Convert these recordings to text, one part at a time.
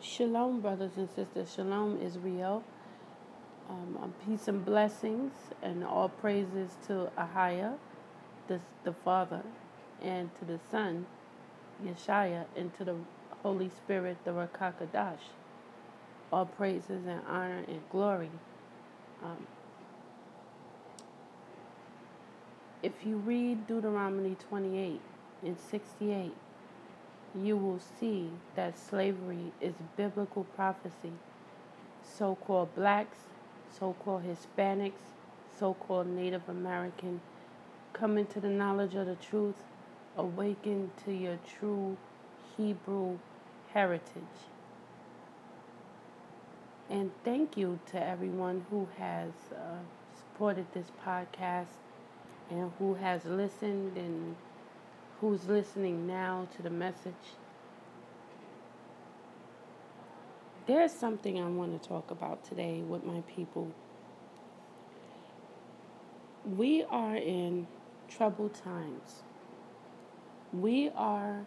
Shalom, brothers and sisters. Shalom, Israel. Um, um, peace and blessings, and all praises to Ahia, the, the Father, and to the Son, Yeshaya, and to the Holy Spirit, the Rakakadash. All praises and honor and glory. Um, if you read Deuteronomy 28 and 68, you will see that slavery is biblical prophecy. So called blacks, so called Hispanics, so called Native American come into the knowledge of the truth, awaken to your true Hebrew heritage. And thank you to everyone who has uh, supported this podcast and who has listened and who's listening now to the message. There's something I want to talk about today with my people. We are in troubled times. We are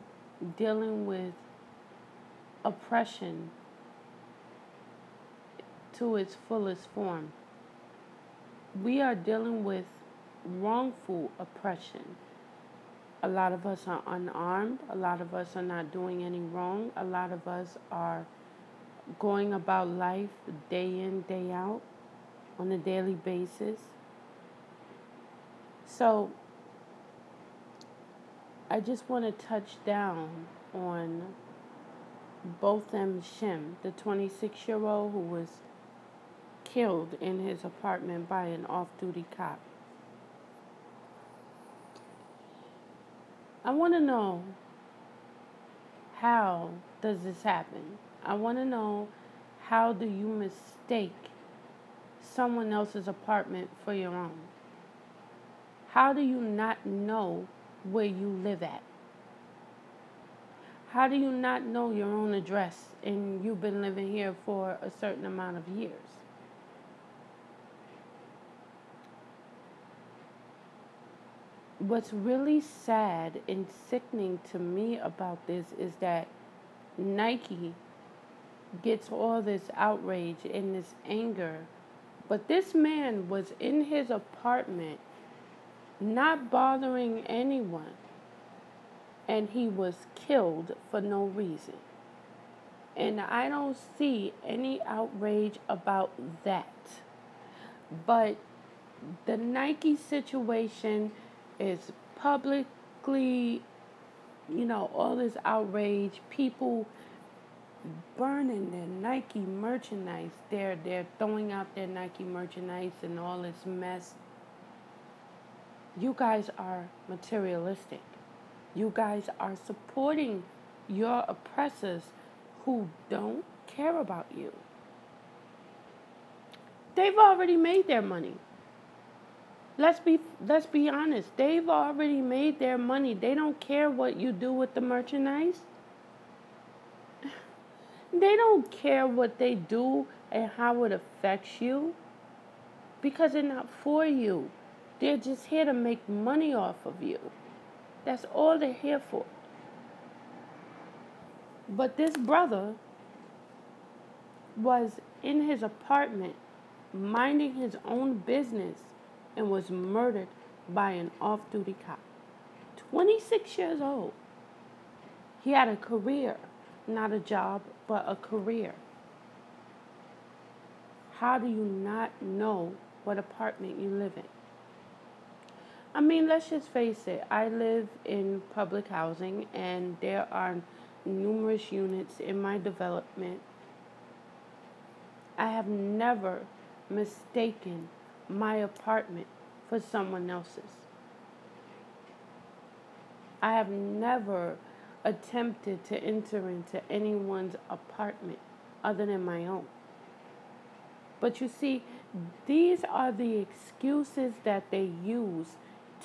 dealing with oppression to its fullest form. We are dealing with wrongful oppression. A lot of us are unarmed. A lot of us are not doing any wrong. A lot of us are going about life day in, day out on a daily basis. So, I just want to touch down on Botham Jean, the 26 year old who was killed in his apartment by an off duty cop. I want to know how does this happen? I want to know how do you mistake someone else's apartment for your own? How do you not know where you live at? How do you not know your own address and you've been living here for a certain amount of years? What's really sad and sickening to me about this is that Nike gets all this outrage and this anger, but this man was in his apartment not bothering anyone, and he was killed for no reason. And I don't see any outrage about that. But the Nike situation is publicly, you know, all this outrage, people burning their Nike merchandise. They're they're throwing out their Nike merchandise and all this mess. You guys are materialistic. You guys are supporting your oppressors who don't care about you. They've already made their money. Let's be let's be honest. They've already made their money. They don't care what you do with the merchandise. They don't care what they do and how it affects you because they're not for you. They're just here to make money off of you. That's all they're here for. But this brother was in his apartment minding his own business and was murdered by an off duty cop. 26 years old. He had a career, not a job, but a career. How do you not know what apartment you live in? I mean, let's just face it. I live in public housing, and there are numerous units in my development. I have never mistaken my apartment for someone else's. I have never attempted to enter into anyone's apartment other than my own. But you see, these are the excuses that they use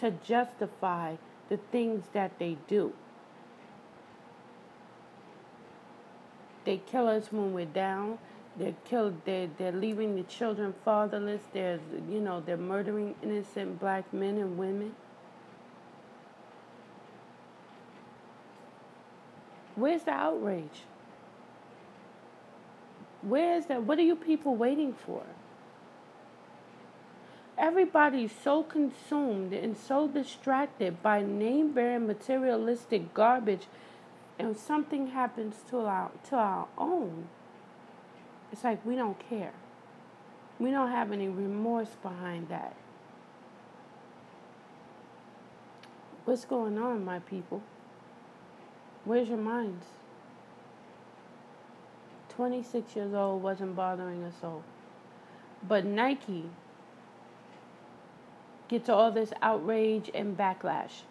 to justify the things that they do. They kill us when we're down. They're killed. They're, they're leaving the children fatherless. They're, you know, they're murdering innocent black men and women. Where's the outrage? Where is that? What are you people waiting for? Everybody's so consumed and so distracted by name bearing materialistic garbage, and something happens to our, to our own, it's like we don't care. We don't have any remorse behind that. What's going on, my people? Where's your minds? 26 years old wasn't bothering a soul. But Nike gets all this outrage and backlash.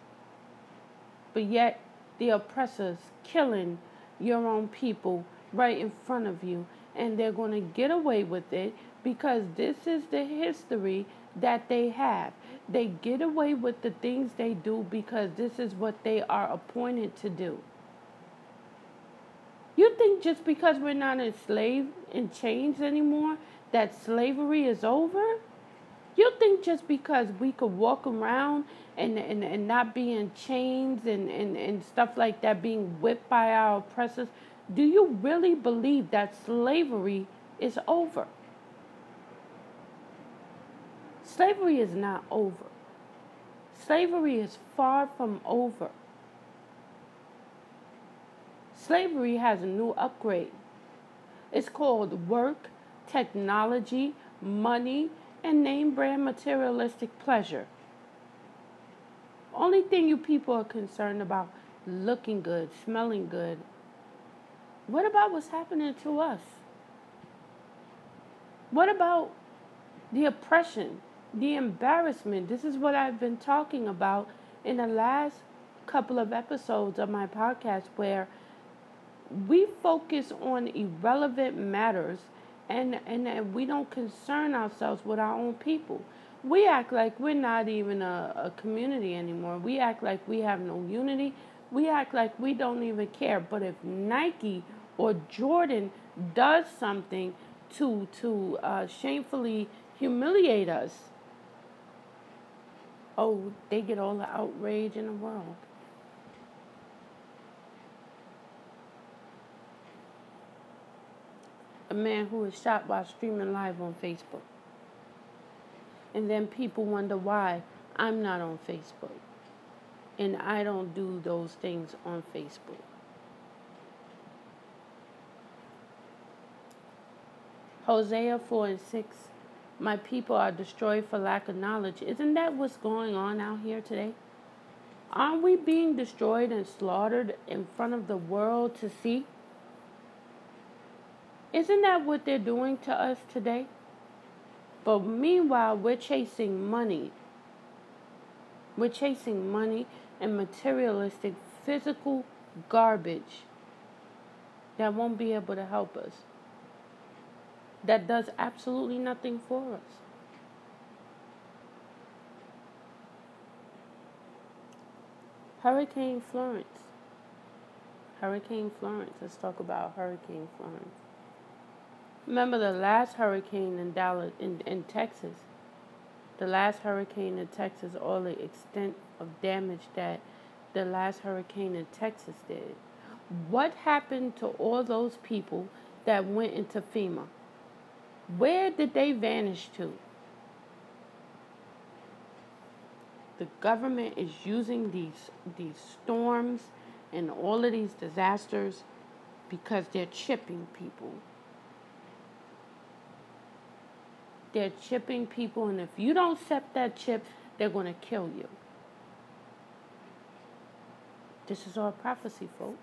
But yet, the oppressors killing your own people right in front of you, and they're going to get away with it because this is the history that they have. They get away with the things they do because this is what they are appointed to do. You think just because we're not enslaved in chains anymore that slavery is over? You think just because we could walk around and, and, and not be in chains and, and, and stuff like that, being whipped by our oppressors, do you really believe that slavery is over? Slavery is not over. Slavery is far from over. Slavery has a new upgrade. It's called work, technology, money, and name brand materialistic pleasure. Only thing you people are concerned about looking good, smelling good. What about what's happening to us? What about the oppression, the embarrassment? This is what I've been talking about in the last couple of episodes of my podcast where we focus on irrelevant matters and, and, and we don't concern ourselves with our own people. We act like we're not even a, a community anymore. We act like we have no unity. We act like we don't even care. But if Nike or Jordan does something to to uh, shamefully humiliate us, oh, they get all the outrage in the world. a man who was shot while streaming live on Facebook. And then people wonder why I'm not on Facebook. And I don't do those things on Facebook. Hosea 4 and 6 My people are destroyed for lack of knowledge. Isn't that what's going on out here today? Aren't we being destroyed and slaughtered in front of the world to see? Isn't that what they're doing to us today? But meanwhile, we're chasing money. We're chasing money and materialistic, physical garbage that won't be able to help us, that does absolutely nothing for us. Hurricane Florence. Hurricane Florence. Let's talk about Hurricane Florence. Remember the last hurricane in Dallas in, in Texas. The last hurricane in Texas, all the extent of damage that the last hurricane in Texas did. What happened to all those people that went into FEMA? Where did they vanish to? The government is using these these storms and all of these disasters because they're chipping people. They're chipping people, and if you don't accept that chip, they're going to kill you. This is all prophecy, folks.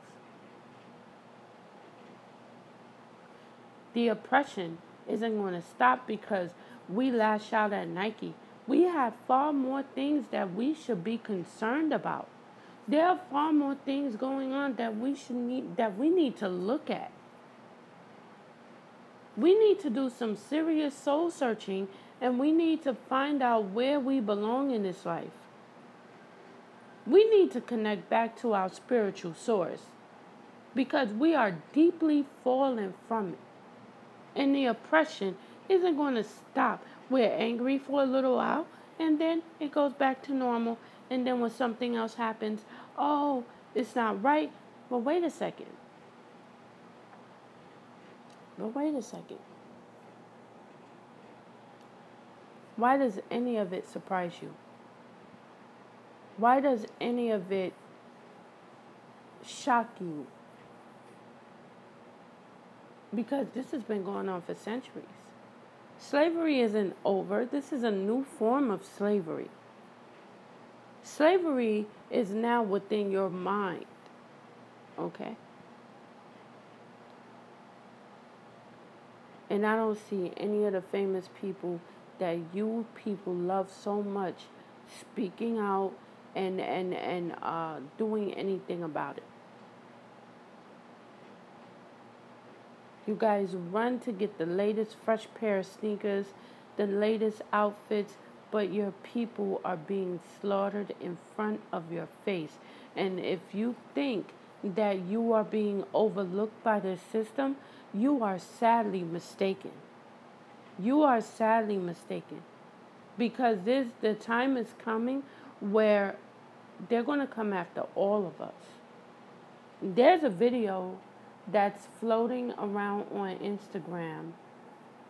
The oppression isn't going to stop because we lash out at Nike. We have far more things that we should be concerned about. There are far more things going on that we should need that we need to look at. We need to do some serious soul searching and we need to find out where we belong in this life. We need to connect back to our spiritual source because we are deeply fallen from it. And the oppression isn't going to stop. We're angry for a little while and then it goes back to normal. And then when something else happens, oh, it's not right. Well, wait a second. But wait a second. Why does any of it surprise you? Why does any of it shock you? Because this has been going on for centuries. Slavery isn't over, this is a new form of slavery. Slavery is now within your mind. Okay? And I don't see any of the famous people that you people love so much speaking out and and and uh, doing anything about it. You guys run to get the latest fresh pair of sneakers, the latest outfits, but your people are being slaughtered in front of your face. And if you think that you are being overlooked by the system, you are sadly mistaken. You are sadly mistaken. Because this the time is coming where they're going to come after all of us. There's a video that's floating around on Instagram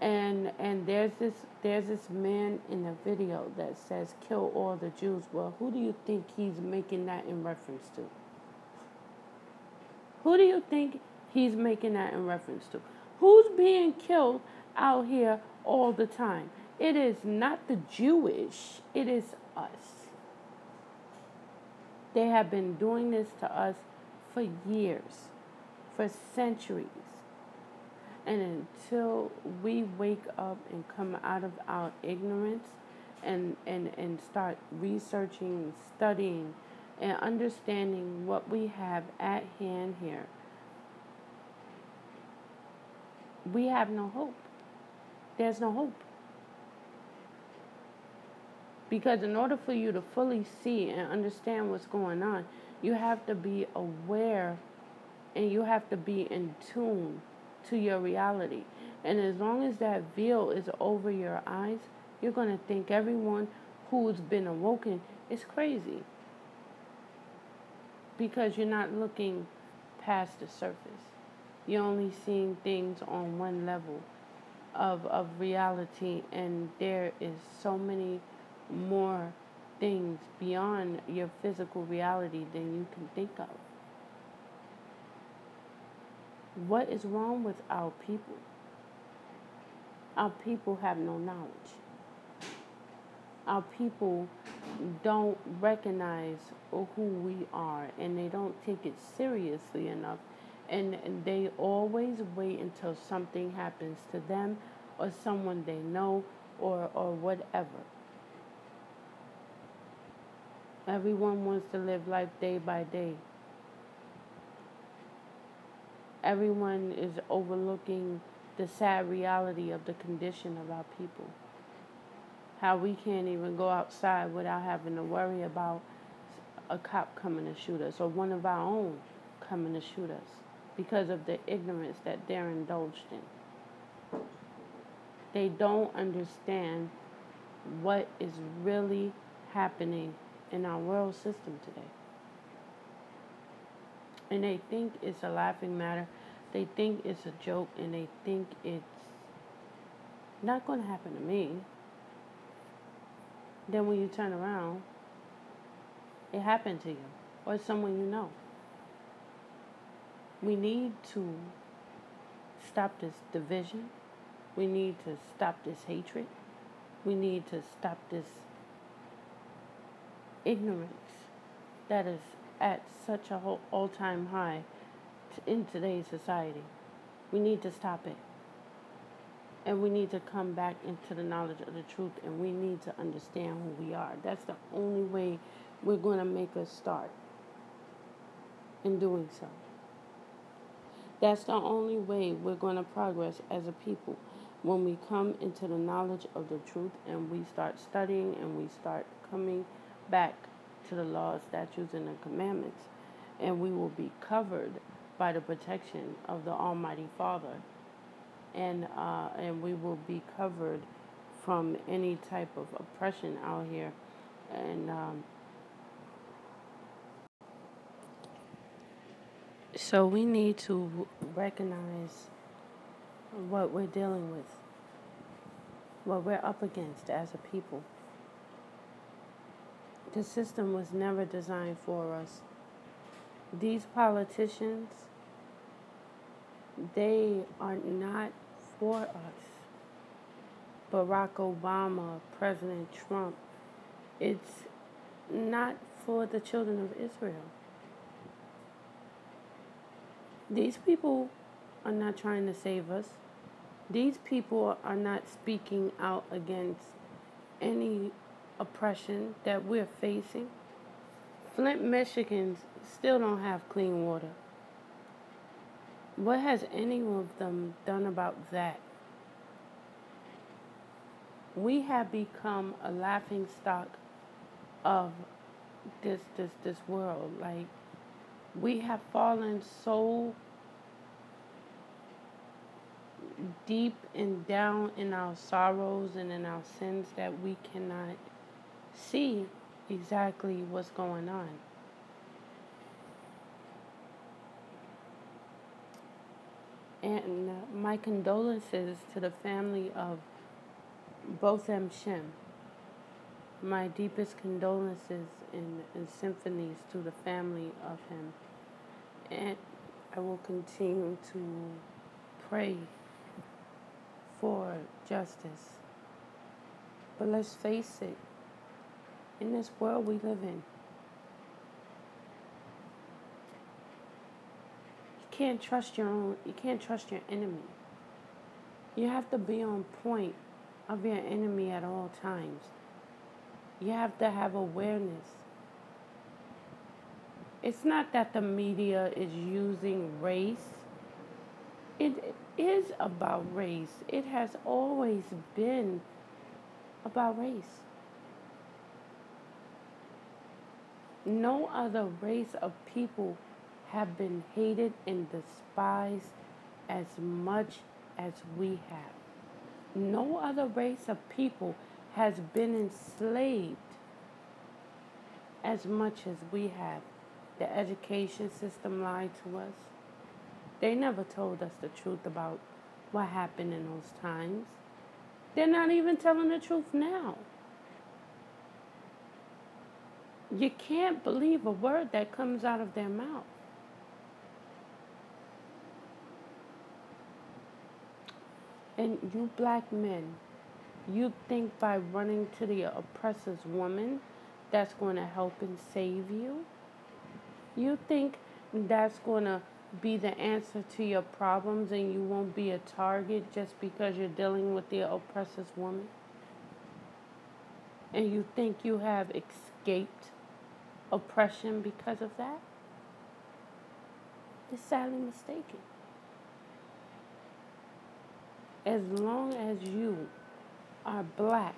and and there's this there's this man in the video that says kill all the Jews. Well, who do you think he's making that in reference to? Who do you think he's making that in reference to? Who's being killed out here all the time? It is not the Jewish, it is us. They have been doing this to us for years, for centuries. And until we wake up and come out of our ignorance and, and, and start researching, studying, and understanding what we have at hand here, we have no hope. There's no hope. Because in order for you to fully see and understand what's going on, you have to be aware and you have to be in tune to your reality. And as long as that veil is over your eyes, you're going to think everyone who's been awoken is crazy. Because you're not looking past the surface. You're only seeing things on one level of, of reality, and there is so many more things beyond your physical reality than you can think of. What is wrong with our people? Our people have no knowledge. Our people don't recognize who we are and they don't take it seriously enough. And, they always wait until something happens to them or someone they know or, or whatever. Everyone wants to live life day by day. Everyone is overlooking the sad reality of the condition of our people. How we can't even go outside without having to worry about a cop coming to shoot us or one of our own coming to shoot us because of the ignorance that they're indulged in. They don't understand what is really happening in our world system today. And they think it's a laughing matter. They think it's a joke and they think it's not going to happen to me. Then when you turn around, it happened to you or someone you know. We need to stop this division. We need to stop this hatred. We need to stop this ignorance that is at such a all time high in today's society. We need to stop it. And we need to come back into the knowledge of the truth and we need to understand who we are. That's the only way we're going to make a start in doing so. That's the only way we're going to progress as a people when we come into the knowledge of the truth and we start studying and we start coming back to the laws, statutes, and the commandments, and we will be covered by the protection of the Almighty Father, and uh, and we will be covered from any type of oppression out here, and um, so we need to recognize what we're dealing with, what we're up against as a people. The system was never designed for us. These politicians, they are not for us. Barack Obama, President Trump, it's not for the children of Israel. These people are not trying to save us. These people are not speaking out against any oppression that we're facing. Flint, Michigans still don't have clean water. What has any of them done about that? We have become a laughing stock of this this this world. Like we have fallen so deep and down in our sorrows and in our sins that we cannot see exactly what's going on. And uh, my condolences to the family of Botham Jean. My deepest condolences and, and symphonies to the family of him. And I will continue to pray for justice. But let's face it, in this world we live in, can't trust your own, you can't trust your enemy. You have to be on point of your enemy at all times. You have to have awareness. It's not that the media is using race. It is about race. It has always been about race. No other race of people have been hated and despised as much as we have. No other race of people has been enslaved as much as we have. The education system lied to us. They never told us the truth about what happened in those times. They're not even telling the truth now. You can't believe a word that comes out of their mouth. And you black men, you think by running to the oppressor's woman that's going to help and save you? You think that's going to be the answer to your problems and you won't be a target just because you're dealing with the oppressor's woman? And you think you have escaped oppression because of that? You're sadly mistaken. As long as you are black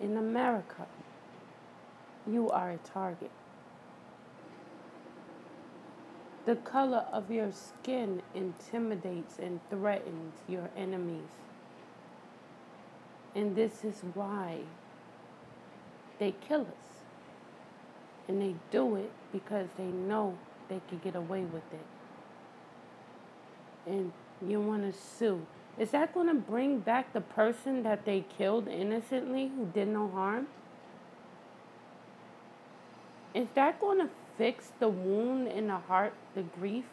in America, you are a target. The color of your skin intimidates and threatens your enemies. And this is why they kill us. And they do it because they know they can get away with it. And you want to sue. Is that going to bring back the person that they killed innocently who did no harm? Is that going to fix the wound in the heart, the grief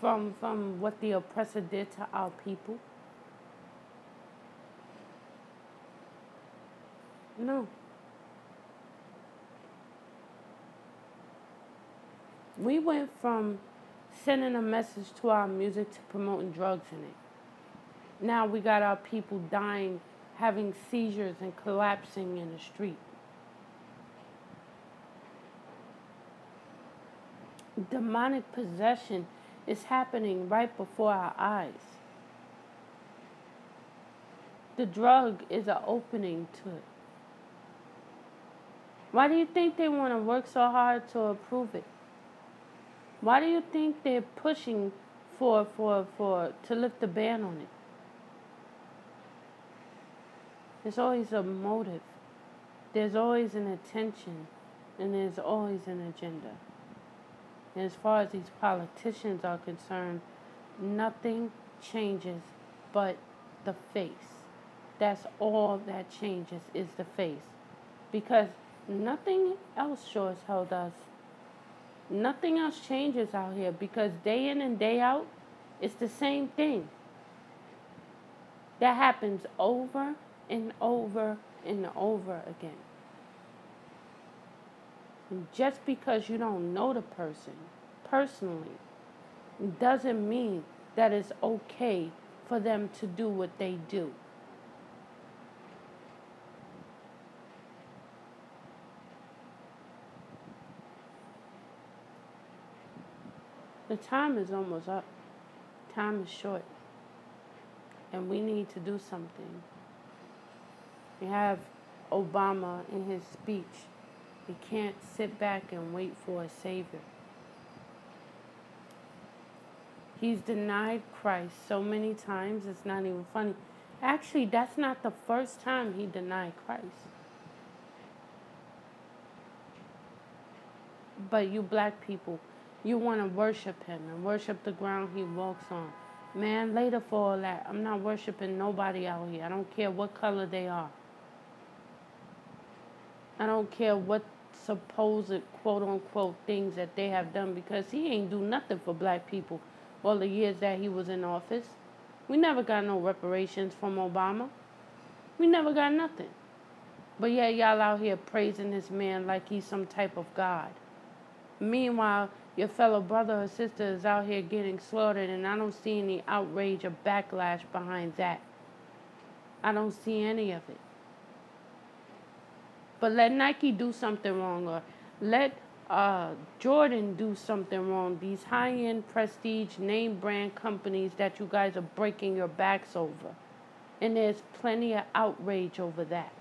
from from what the oppressor did to our people? No. We went from sending a message to our music to promoting drugs in it. Now we got our people dying, having seizures and collapsing in the street. demonic possession is happening right before our eyes. The drug is an opening to it. Why do you think they want to work so hard to approve it? Why do you think they're pushing for for for to lift the ban on it? There's always a motive. There's always an intention and there's always an agenda. And as far as these politicians are concerned, nothing changes but the face. That's all that changes is the face. Because nothing else as hell does. Nothing else changes out here because day in and day out, it's the same thing. That happens over and over and over again. And just because you don't know the person personally doesn't mean that it's okay for them to do what they do. The time is almost up. Time is short. And we need to do something. We have Obama in his speech. He can't sit back and wait for a savior. He's denied Christ so many times, it's not even funny. Actually, that's not the first time he denied Christ. But you black people, you want to worship him and worship the ground he walks on. Man, later for all that, I'm not worshiping nobody out here. I don't care what color they are. I don't care what supposed quote unquote things that they have done because he ain't do nothing for black people all the years that he was in office. We never got no reparations from Obama. We never got nothing. But yeah, y'all out here praising this man like he's some type of God. Meanwhile, your fellow brother or sister is out here getting slaughtered, and I don't see any outrage or backlash behind that. I don't see any of it. But let Nike do something wrong, or let uh, Jordan do something wrong. These high end prestige name brand companies that you guys are breaking your backs over. And there's plenty of outrage over that.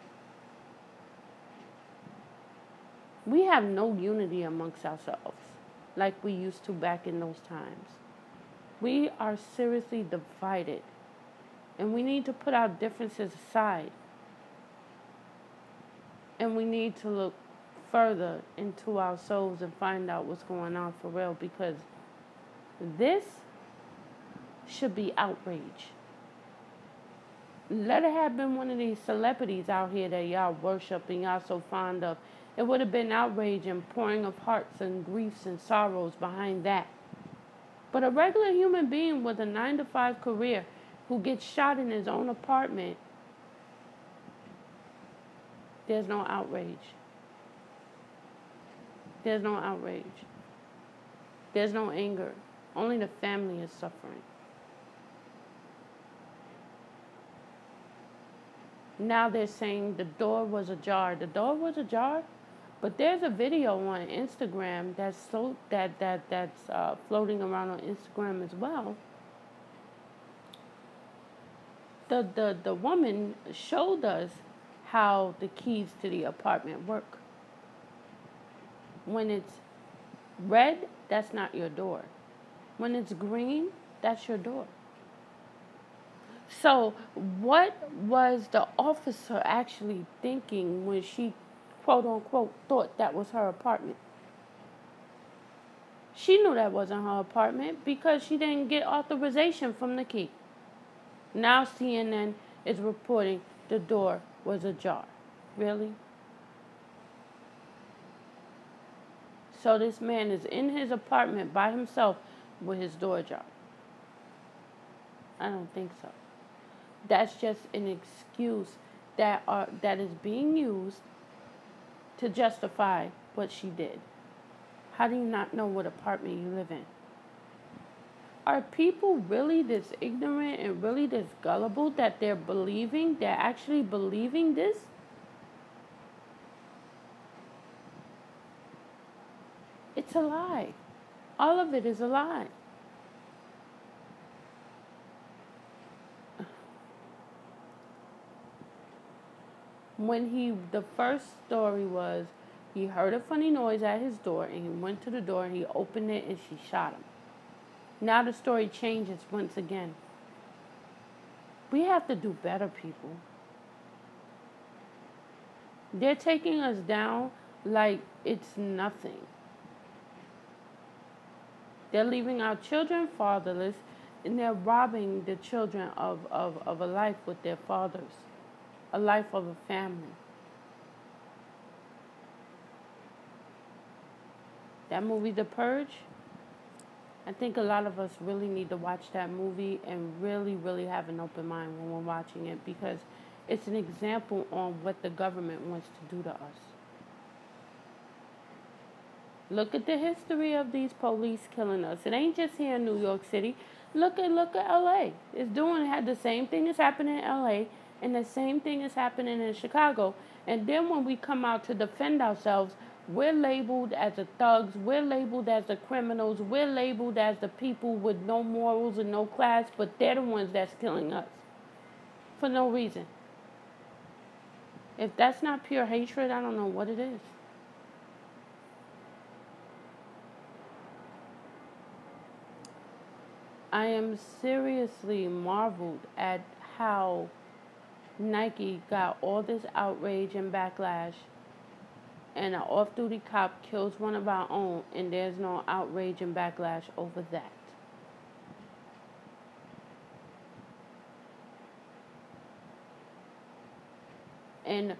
We have no unity amongst ourselves like we used to back in those times. We are seriously divided. And we need to put our differences aside. And we need to look further into our souls and find out what's going on for real because this should be outrage. Let it have been one of these celebrities out here that y'all worship and y'all so fond of. It would have been outrage and pouring of hearts and griefs and sorrows behind that. But a regular human being with a nine to five career who gets shot in his own apartment, there's no outrage. There's no outrage. There's no anger. Only the family is suffering. Now they're saying the door was ajar. The door was ajar, but there's a video on Instagram that's so that that that's uh, floating around on Instagram as well. The the the woman showed us how the keys to the apartment work. When it's red, that's not your door. When it's green, that's your door. So, what was the officer actually thinking when she, quote unquote, thought that was her apartment? She knew that wasn't her apartment because she didn't get authorization from the key. Now, CNN is reporting the door was ajar. Really? So this man is in his apartment by himself with his door ajar. I don't think so. That's just an excuse that are that is being used to justify what she did. How do you not know what apartment you live in? Are people really this ignorant and really this gullible that they're believing, they're actually believing this? It's a lie. All of it is a lie. When he, the first story was, he heard a funny noise at his door and he went to the door and he opened it and she shot him. Now the story changes once again. We have to do better, people. They're taking us down like it's nothing. They're leaving our children fatherless. and they're robbing the children of, of, of a life with their fathers, a life of a family. That movie, The Purge, I think a lot of us really need to watch that movie and really, really have an open mind when we're watching it because it's an example on what the government wants to do to us. Look at the history of these police killing us. It ain't just here in New York City. Look at look at LA. It's doing had the same thing is happening in LA and the same thing is happening in Chicago. And then when we come out to defend ourselves, we're labeled as the thugs, we're labeled as the criminals, we're labeled as the people with no morals and no class, but they're the ones that's killing us. For no reason. If that's not pure hatred, I don't know what it is. I am seriously marveled at how Nike got all this outrage and backlash, and an off duty cop kills one of our own, and there's no outrage and backlash over that. And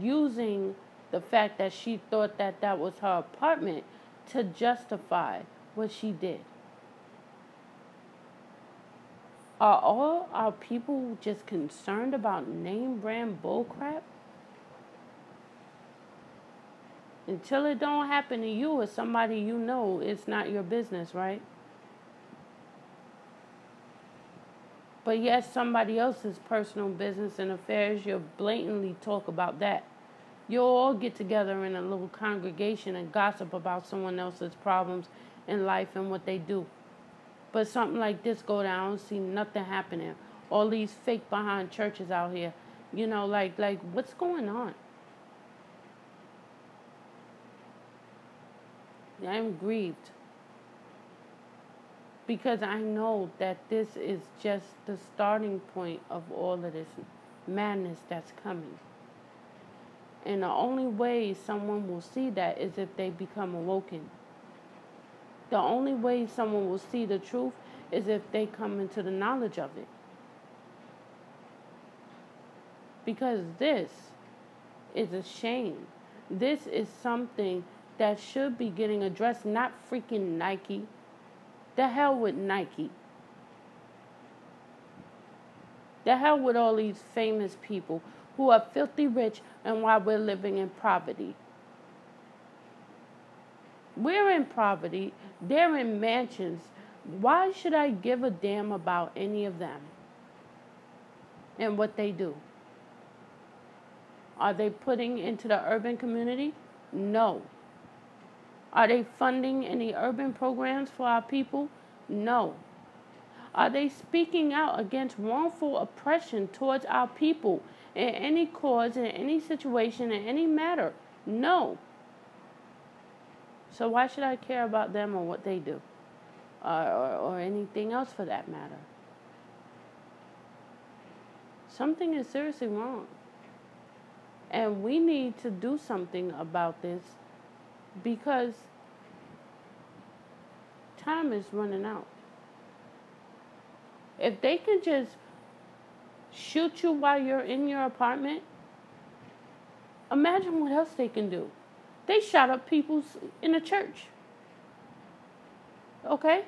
using the fact that she thought that that was her apartment to justify what she did. Are all our people just concerned about name brand bullcrap? Until it don't happen to you or somebody you know, it's not your business, right? But yes, somebody else's personal business and affairs, you'll blatantly talk about that. You'll all get together in a little congregation and gossip about someone else's problems in life and what they do. But something like this go down, see nothing happening. All these fake behind churches out here. You know, like like what's going on? I'm grieved. Because I know that this is just the starting point of all of this madness that's coming. And the only way someone will see that is if they become awoken. The only way someone will see the truth is if they come into the knowledge of it. Because this is a shame. This is something that should be getting addressed, not freaking Nike. The hell with Nike. The hell with all these famous people who are filthy rich and while we're living in poverty. We're in poverty, they're in mansions. Why should I give a damn about any of them and what they do? Are they putting into the urban community? No. Are they funding any urban programs for our people? No. Are they speaking out against wrongful oppression towards our people in any cause, in any situation, in any matter? No. So why should I care about them or what they do? Or, or, anything else for that matter? Something is seriously wrong. And we need to do something about this because time is running out. If they can just shoot you while you're in your apartment, imagine what else they can do. They shot up people in a church. Okay?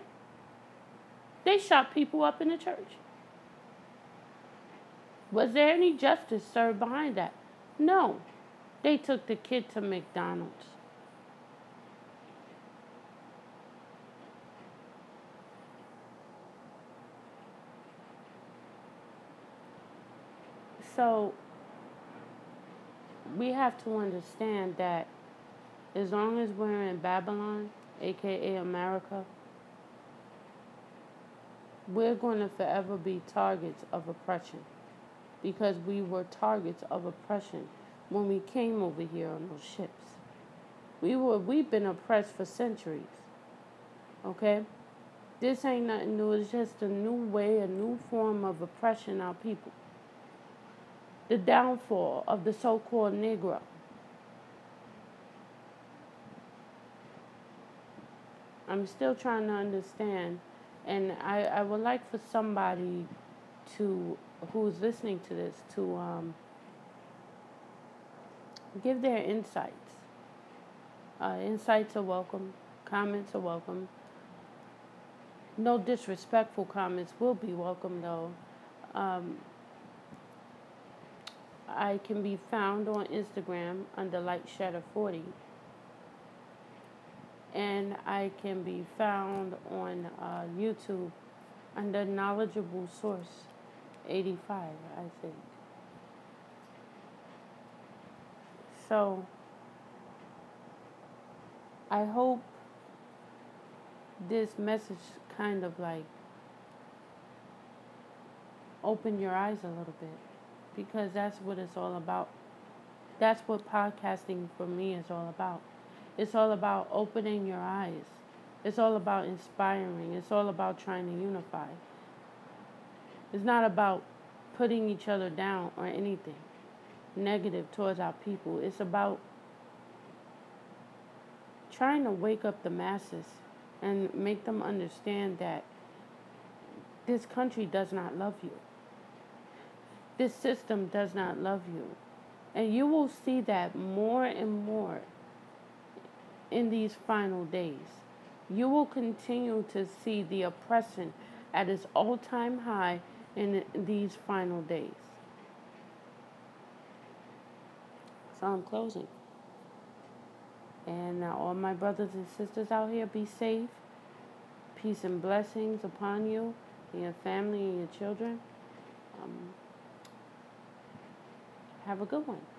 They shot people up in the church. Was there any justice served behind that? No. They took the kid to McDonald's. So we have to understand that as long as we're in Babylon, aka America, we're going to forever be targets of oppression because we were targets of oppression when we came over here on those ships. We were we've been oppressed for centuries. Okay? This ain't nothing new, it's just a new way, a new form of oppression our people. The downfall of the so called Negro. I'm still trying to understand And I, I would like for somebody to, who's listening to this, to um, give their insights. Uh, insights are welcome, comments are welcome. No disrespectful comments will be welcome, though. Um, I can be found on Instagram under Lightshatter40. And I can be found on uh, YouTube under Knowledgeable Source 85, I think. So, I hope this message kind of like open your eyes a little bit because that's what it's all about. That's what podcasting for me is all about. It's all about opening your eyes. It's all about inspiring. It's all about trying to unify. It's not about putting each other down or anything negative towards our people. It's about trying to wake up the masses and make them understand that this country does not love you. This system does not love you. And you will see that more and more in these final days. You will continue to see the oppression at its all time high in these final days. So I'm closing. And now, all my brothers and sisters out here, be safe. Peace and blessings upon you, and your family, and your children. Um, have a good one.